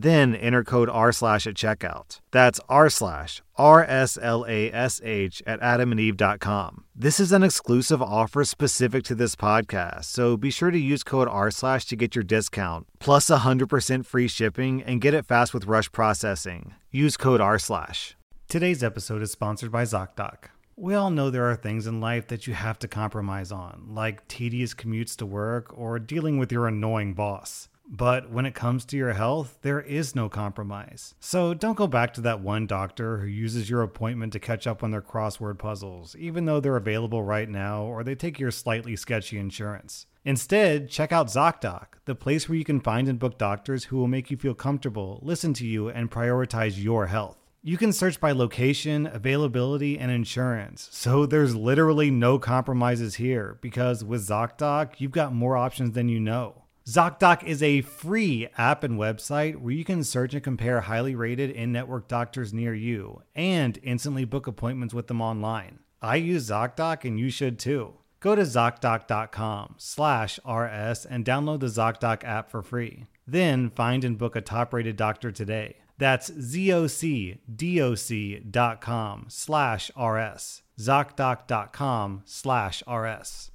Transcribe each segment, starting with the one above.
Then enter code R slash at checkout. That's R slash R S L A S H at adamandeve.com. This is an exclusive offer specific to this podcast, so be sure to use code R slash to get your discount, plus 100% free shipping, and get it fast with rush processing. Use code R slash. Today's episode is sponsored by ZocDoc. We all know there are things in life that you have to compromise on, like tedious commutes to work or dealing with your annoying boss. But when it comes to your health, there is no compromise. So don't go back to that one doctor who uses your appointment to catch up on their crossword puzzles, even though they're available right now or they take your slightly sketchy insurance. Instead, check out ZocDoc, the place where you can find and book doctors who will make you feel comfortable, listen to you, and prioritize your health. You can search by location, availability, and insurance. So there's literally no compromises here because with ZocDoc, you've got more options than you know. ZocDoc is a free app and website where you can search and compare highly rated in network doctors near you and instantly book appointments with them online. I use ZocDoc and you should too. Go to ZocDoc.com slash RS and download the ZocDoc app for free. Then find and book a top rated doctor today. That's ZocDoc.com slash RS. ZocDoc.com slash RS.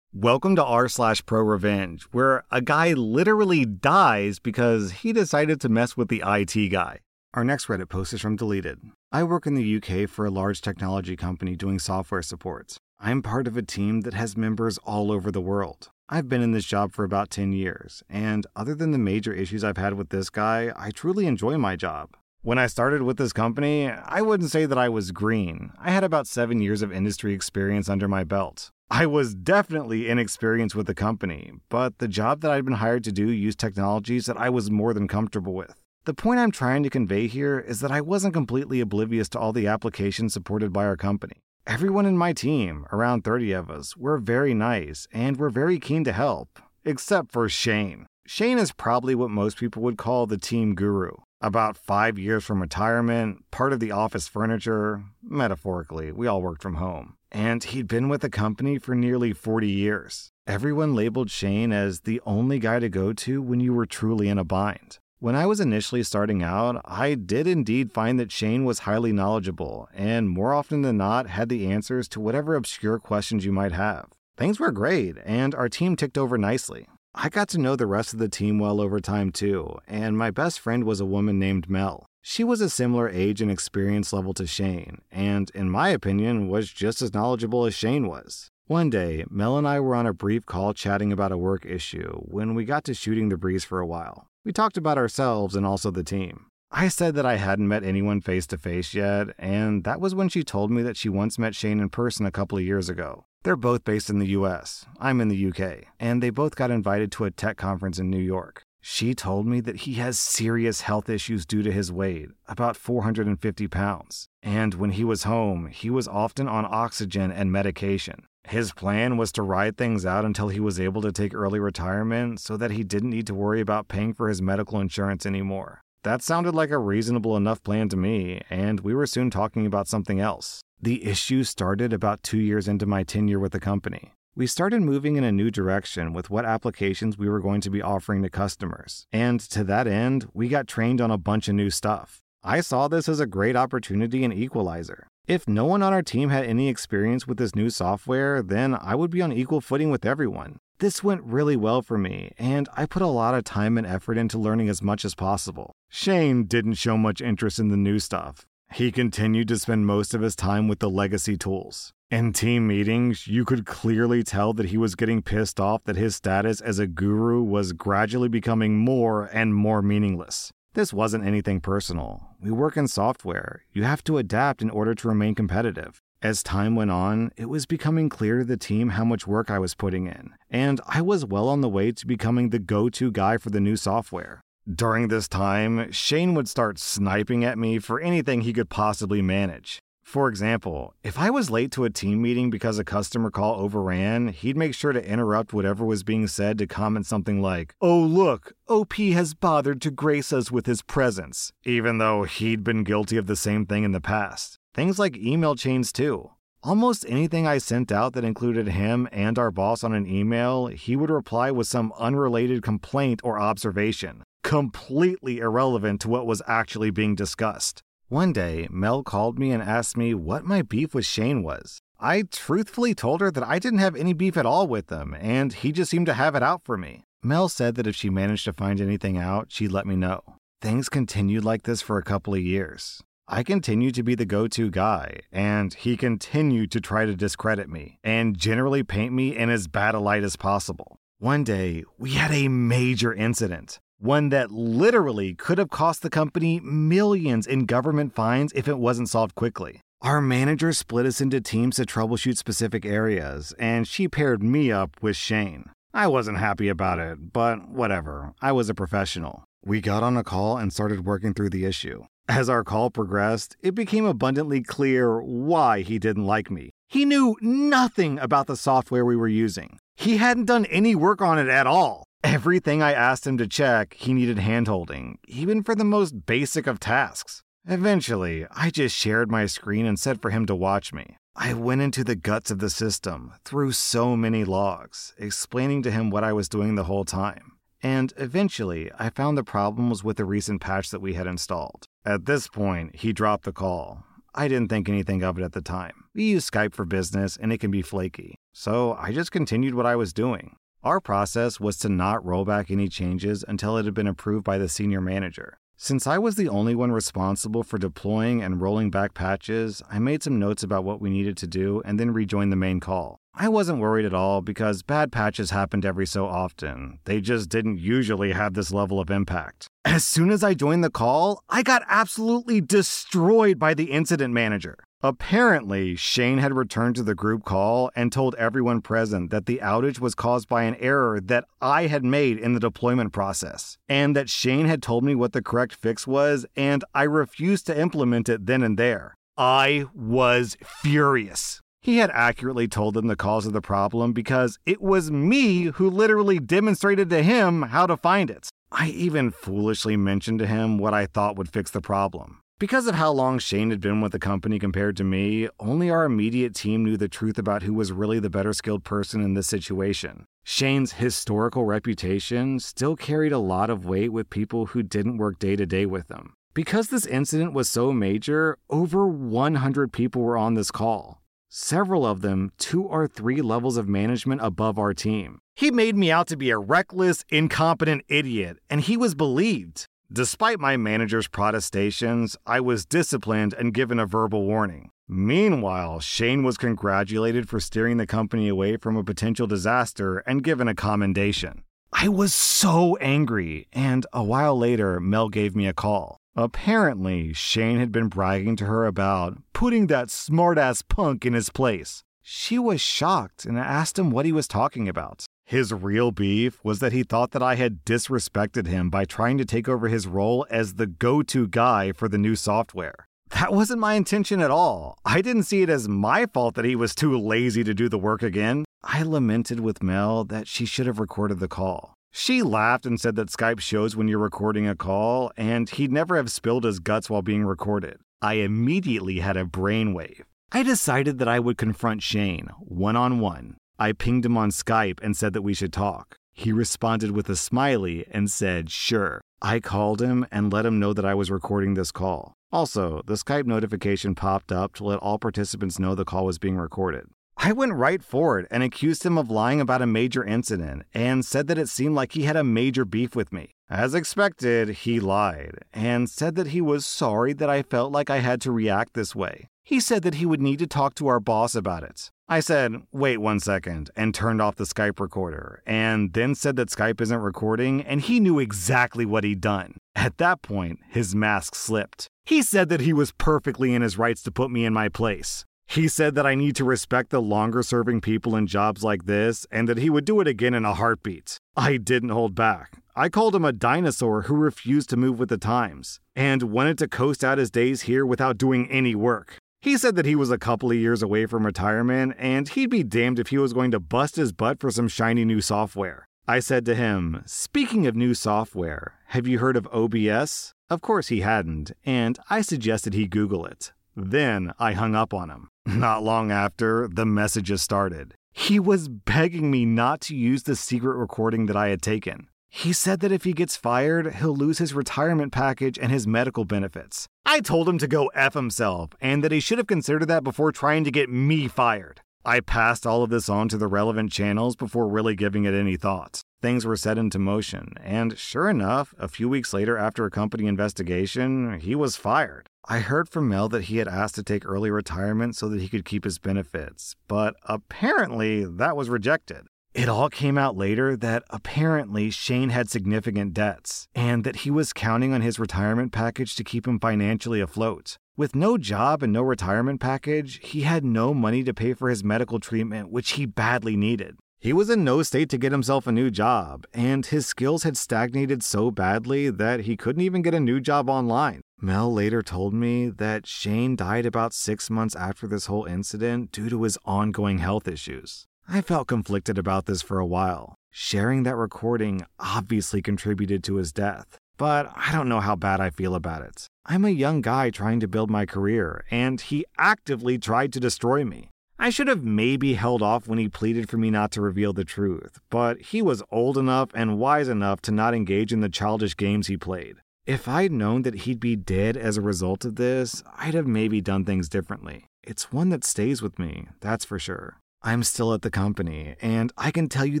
Welcome to r slash pro revenge, where a guy literally dies because he decided to mess with the IT guy. Our next Reddit post is from Deleted. I work in the UK for a large technology company doing software support. I'm part of a team that has members all over the world. I've been in this job for about 10 years, and other than the major issues I've had with this guy, I truly enjoy my job. When I started with this company, I wouldn't say that I was green. I had about seven years of industry experience under my belt. I was definitely inexperienced with the company, but the job that I'd been hired to do used technologies that I was more than comfortable with. The point I'm trying to convey here is that I wasn't completely oblivious to all the applications supported by our company. Everyone in my team, around 30 of us, were very nice and were very keen to help, except for Shane. Shane is probably what most people would call the team guru. About five years from retirement, part of the office furniture, metaphorically, we all worked from home and he'd been with the company for nearly 40 years. Everyone labeled Shane as the only guy to go to when you were truly in a bind. When I was initially starting out, I did indeed find that Shane was highly knowledgeable and more often than not had the answers to whatever obscure questions you might have. Things were great, and our team ticked over nicely. I got to know the rest of the team well over time too, and my best friend was a woman named Mel. She was a similar age and experience level to Shane, and, in my opinion, was just as knowledgeable as Shane was. One day, Mel and I were on a brief call chatting about a work issue when we got to shooting the breeze for a while. We talked about ourselves and also the team. I said that I hadn't met anyone face to face yet, and that was when she told me that she once met Shane in person a couple of years ago. They're both based in the US. I'm in the UK, and they both got invited to a tech conference in New York. She told me that he has serious health issues due to his weight, about 450 pounds. And when he was home, he was often on oxygen and medication. His plan was to ride things out until he was able to take early retirement so that he didn't need to worry about paying for his medical insurance anymore. That sounded like a reasonable enough plan to me, and we were soon talking about something else. The issue started about two years into my tenure with the company. We started moving in a new direction with what applications we were going to be offering to customers. And to that end, we got trained on a bunch of new stuff. I saw this as a great opportunity and equalizer. If no one on our team had any experience with this new software, then I would be on equal footing with everyone. This went really well for me, and I put a lot of time and effort into learning as much as possible. Shane didn't show much interest in the new stuff. He continued to spend most of his time with the legacy tools. In team meetings, you could clearly tell that he was getting pissed off that his status as a guru was gradually becoming more and more meaningless. This wasn't anything personal. We work in software. You have to adapt in order to remain competitive. As time went on, it was becoming clear to the team how much work I was putting in, and I was well on the way to becoming the go to guy for the new software. During this time, Shane would start sniping at me for anything he could possibly manage. For example, if I was late to a team meeting because a customer call overran, he'd make sure to interrupt whatever was being said to comment something like, Oh, look, OP has bothered to grace us with his presence, even though he'd been guilty of the same thing in the past. Things like email chains, too. Almost anything I sent out that included him and our boss on an email, he would reply with some unrelated complaint or observation, completely irrelevant to what was actually being discussed. One day, Mel called me and asked me what my beef with Shane was. I truthfully told her that I didn't have any beef at all with him, and he just seemed to have it out for me. Mel said that if she managed to find anything out, she'd let me know. Things continued like this for a couple of years. I continued to be the go to guy, and he continued to try to discredit me and generally paint me in as bad a light as possible. One day, we had a major incident one that literally could have cost the company millions in government fines if it wasn't solved quickly. Our manager split us into teams to troubleshoot specific areas, and she paired me up with Shane. I wasn't happy about it, but whatever, I was a professional. We got on a call and started working through the issue. As our call progressed, it became abundantly clear why he didn't like me. He knew nothing about the software we were using. He hadn't done any work on it at all. Everything I asked him to check, he needed handholding, even for the most basic of tasks. Eventually, I just shared my screen and said for him to watch me. I went into the guts of the system, through so many logs, explaining to him what I was doing the whole time. And eventually, I found the problem was with the recent patch that we had installed. At this point, he dropped the call. I didn't think anything of it at the time. We use Skype for business and it can be flaky. So I just continued what I was doing. Our process was to not roll back any changes until it had been approved by the senior manager. Since I was the only one responsible for deploying and rolling back patches, I made some notes about what we needed to do and then rejoined the main call. I wasn't worried at all because bad patches happened every so often. They just didn't usually have this level of impact. As soon as I joined the call, I got absolutely destroyed by the incident manager. Apparently, Shane had returned to the group call and told everyone present that the outage was caused by an error that I had made in the deployment process, and that Shane had told me what the correct fix was, and I refused to implement it then and there. I was furious. He had accurately told them the cause of the problem because it was me who literally demonstrated to him how to find it. I even foolishly mentioned to him what I thought would fix the problem. Because of how long Shane had been with the company compared to me, only our immediate team knew the truth about who was really the better skilled person in this situation. Shane's historical reputation still carried a lot of weight with people who didn't work day to day with him. Because this incident was so major, over 100 people were on this call. Several of them two or three levels of management above our team. He made me out to be a reckless, incompetent idiot, and he was believed. Despite my manager's protestations, I was disciplined and given a verbal warning. Meanwhile, Shane was congratulated for steering the company away from a potential disaster and given a commendation. I was so angry, and a while later, Mel gave me a call. Apparently, Shane had been bragging to her about putting that smartass punk in his place. She was shocked and asked him what he was talking about. His real beef was that he thought that I had disrespected him by trying to take over his role as the go to guy for the new software. That wasn't my intention at all. I didn't see it as my fault that he was too lazy to do the work again. I lamented with Mel that she should have recorded the call. She laughed and said that Skype shows when you're recording a call, and he'd never have spilled his guts while being recorded. I immediately had a brainwave. I decided that I would confront Shane one on one I pinged him on Skype and said that we should talk. He responded with a smiley and said, sure. I called him and let him know that I was recording this call. Also, the Skype notification popped up to let all participants know the call was being recorded. I went right for it and accused him of lying about a major incident and said that it seemed like he had a major beef with me. As expected, he lied and said that he was sorry that I felt like I had to react this way. He said that he would need to talk to our boss about it. I said, wait one second, and turned off the Skype recorder, and then said that Skype isn't recording, and he knew exactly what he'd done. At that point, his mask slipped. He said that he was perfectly in his rights to put me in my place. He said that I need to respect the longer serving people in jobs like this and that he would do it again in a heartbeat. I didn't hold back. I called him a dinosaur who refused to move with the times and wanted to coast out his days here without doing any work. He said that he was a couple of years away from retirement and he'd be damned if he was going to bust his butt for some shiny new software. I said to him, Speaking of new software, have you heard of OBS? Of course he hadn't, and I suggested he Google it. Then I hung up on him. Not long after, the messages started. He was begging me not to use the secret recording that I had taken. He said that if he gets fired, he'll lose his retirement package and his medical benefits. I told him to go F himself and that he should have considered that before trying to get me fired. I passed all of this on to the relevant channels before really giving it any thought. Things were set into motion, and sure enough, a few weeks later after a company investigation, he was fired. I heard from Mel that he had asked to take early retirement so that he could keep his benefits, but apparently that was rejected. It all came out later that apparently Shane had significant debts and that he was counting on his retirement package to keep him financially afloat. With no job and no retirement package, he had no money to pay for his medical treatment, which he badly needed. He was in no state to get himself a new job, and his skills had stagnated so badly that he couldn't even get a new job online. Mel later told me that Shane died about six months after this whole incident due to his ongoing health issues. I felt conflicted about this for a while. Sharing that recording obviously contributed to his death, but I don't know how bad I feel about it. I'm a young guy trying to build my career, and he actively tried to destroy me. I should have maybe held off when he pleaded for me not to reveal the truth, but he was old enough and wise enough to not engage in the childish games he played. If I'd known that he'd be dead as a result of this, I'd have maybe done things differently. It's one that stays with me, that's for sure. I'm still at the company, and I can tell you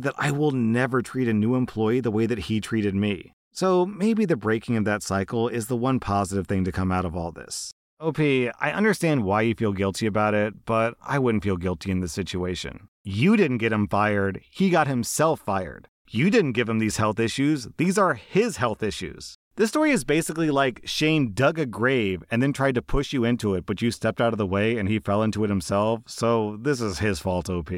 that I will never treat a new employee the way that he treated me. So maybe the breaking of that cycle is the one positive thing to come out of all this. OP, I understand why you feel guilty about it, but I wouldn't feel guilty in this situation. You didn't get him fired, he got himself fired. You didn't give him these health issues, these are his health issues. This story is basically like Shane dug a grave and then tried to push you into it, but you stepped out of the way and he fell into it himself, so this is his fault, OP.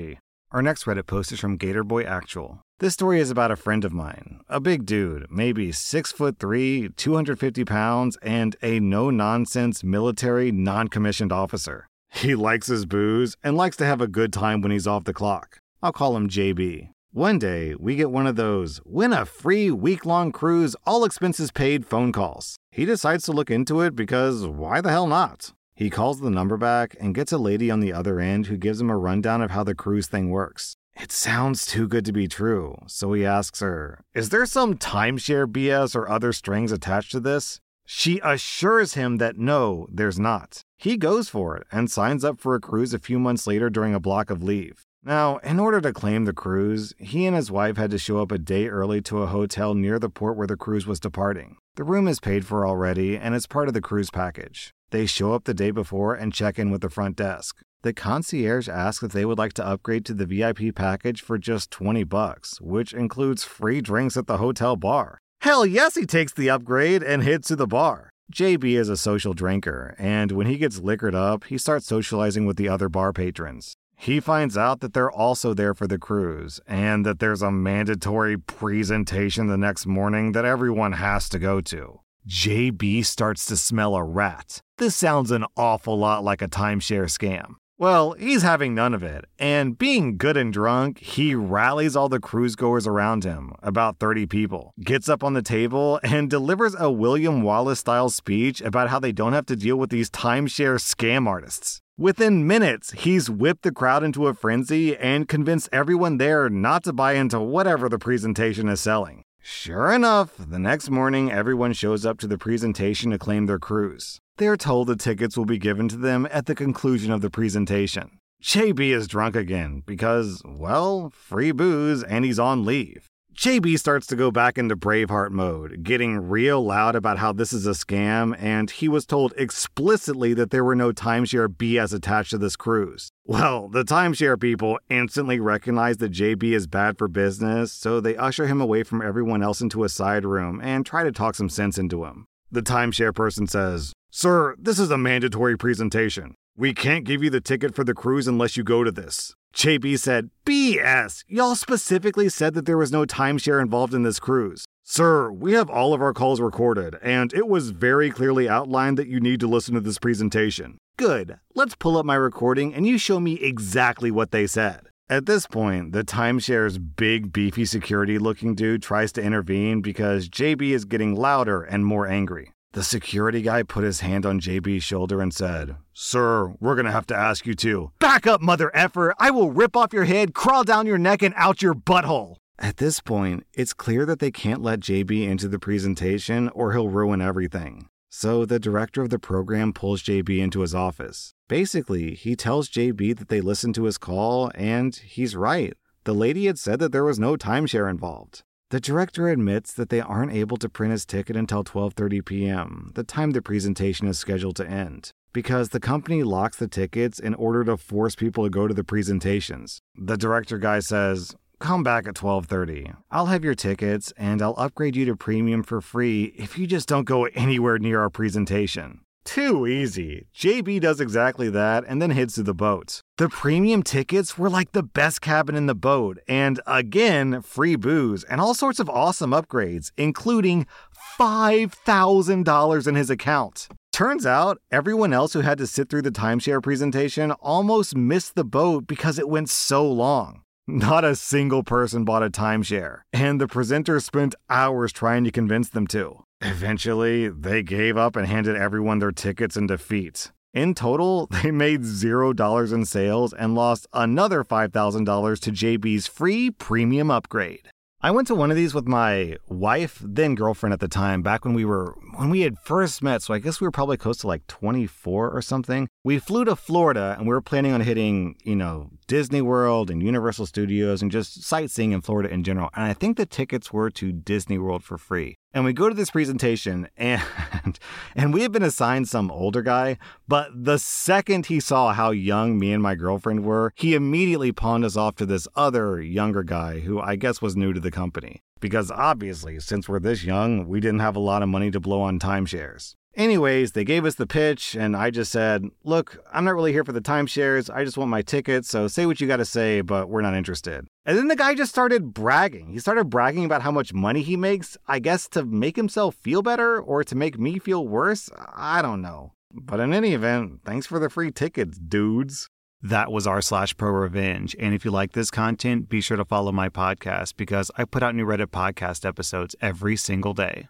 Our next Reddit post is from Gatorboy Actual. This story is about a friend of mine, a big dude, maybe 6 foot 3, 250 pounds, and a no-nonsense military non-commissioned officer. He likes his booze and likes to have a good time when he's off the clock. I'll call him JB. One day, we get one of those win a free week long cruise, all expenses paid phone calls. He decides to look into it because why the hell not? He calls the number back and gets a lady on the other end who gives him a rundown of how the cruise thing works. It sounds too good to be true, so he asks her, Is there some timeshare BS or other strings attached to this? She assures him that no, there's not. He goes for it and signs up for a cruise a few months later during a block of leave. Now, in order to claim the cruise, he and his wife had to show up a day early to a hotel near the port where the cruise was departing. The room is paid for already and it's part of the cruise package. They show up the day before and check in with the front desk. The concierge asks if they would like to upgrade to the VIP package for just 20 bucks, which includes free drinks at the hotel bar. Hell yes, he takes the upgrade and heads to the bar. JB is a social drinker, and when he gets liquored up, he starts socializing with the other bar patrons. He finds out that they're also there for the cruise and that there's a mandatory presentation the next morning that everyone has to go to. JB starts to smell a rat. This sounds an awful lot like a timeshare scam. Well, he's having none of it, and being good and drunk, he rallies all the cruise goers around him, about 30 people, gets up on the table, and delivers a William Wallace style speech about how they don't have to deal with these timeshare scam artists. Within minutes, he's whipped the crowd into a frenzy and convinced everyone there not to buy into whatever the presentation is selling. Sure enough, the next morning, everyone shows up to the presentation to claim their cruise. They're told the tickets will be given to them at the conclusion of the presentation. JB is drunk again because, well, free booze and he's on leave. JB starts to go back into Braveheart mode, getting real loud about how this is a scam, and he was told explicitly that there were no timeshare BS attached to this cruise. Well, the timeshare people instantly recognize that JB is bad for business, so they usher him away from everyone else into a side room and try to talk some sense into him. The timeshare person says, Sir, this is a mandatory presentation. We can't give you the ticket for the cruise unless you go to this. JB said, BS! Y'all specifically said that there was no timeshare involved in this cruise. Sir, we have all of our calls recorded, and it was very clearly outlined that you need to listen to this presentation. Good. Let's pull up my recording and you show me exactly what they said. At this point, the timeshare's big, beefy security looking dude tries to intervene because JB is getting louder and more angry. The security guy put his hand on JB's shoulder and said, Sir, we're gonna have to ask you to. Back up, mother effer! I will rip off your head, crawl down your neck, and out your butthole! At this point, it's clear that they can't let JB into the presentation or he'll ruin everything. So the director of the program pulls JB into his office. Basically, he tells JB that they listened to his call, and he's right. The lady had said that there was no timeshare involved. The director admits that they aren't able to print his ticket until 12:30 p.m., the time the presentation is scheduled to end, because the company locks the tickets in order to force people to go to the presentations. The director guy says, "Come back at 12:30. I'll have your tickets and I'll upgrade you to premium for free if you just don't go anywhere near our presentation." Too easy. JB does exactly that and then heads to the boat. The premium tickets were like the best cabin in the boat, and again, free booze and all sorts of awesome upgrades, including $5,000 in his account. Turns out, everyone else who had to sit through the timeshare presentation almost missed the boat because it went so long. Not a single person bought a timeshare, and the presenter spent hours trying to convince them to. Eventually, they gave up and handed everyone their tickets in defeat. In total, they made $0 in sales and lost another $5,000 to JB's free premium upgrade. I went to one of these with my wife, then girlfriend at the time, back when we were when we had first met. So I guess we were probably close to like 24 or something. We flew to Florida and we were planning on hitting, you know, Disney World and Universal Studios and just sightseeing in Florida in general. And I think the tickets were to Disney World for free. And we go to this presentation and and we had been assigned some older guy, but the second he saw how young me and my girlfriend were, he immediately pawned us off to this other younger guy who I guess was new to the company. Because obviously, since we're this young, we didn't have a lot of money to blow on timeshares. Anyways, they gave us the pitch, and I just said, Look, I'm not really here for the timeshares. I just want my tickets, so say what you got to say, but we're not interested. And then the guy just started bragging. He started bragging about how much money he makes, I guess to make himself feel better or to make me feel worse. I don't know. But in any event, thanks for the free tickets, dudes. That was r slash pro revenge. And if you like this content, be sure to follow my podcast because I put out new Reddit podcast episodes every single day.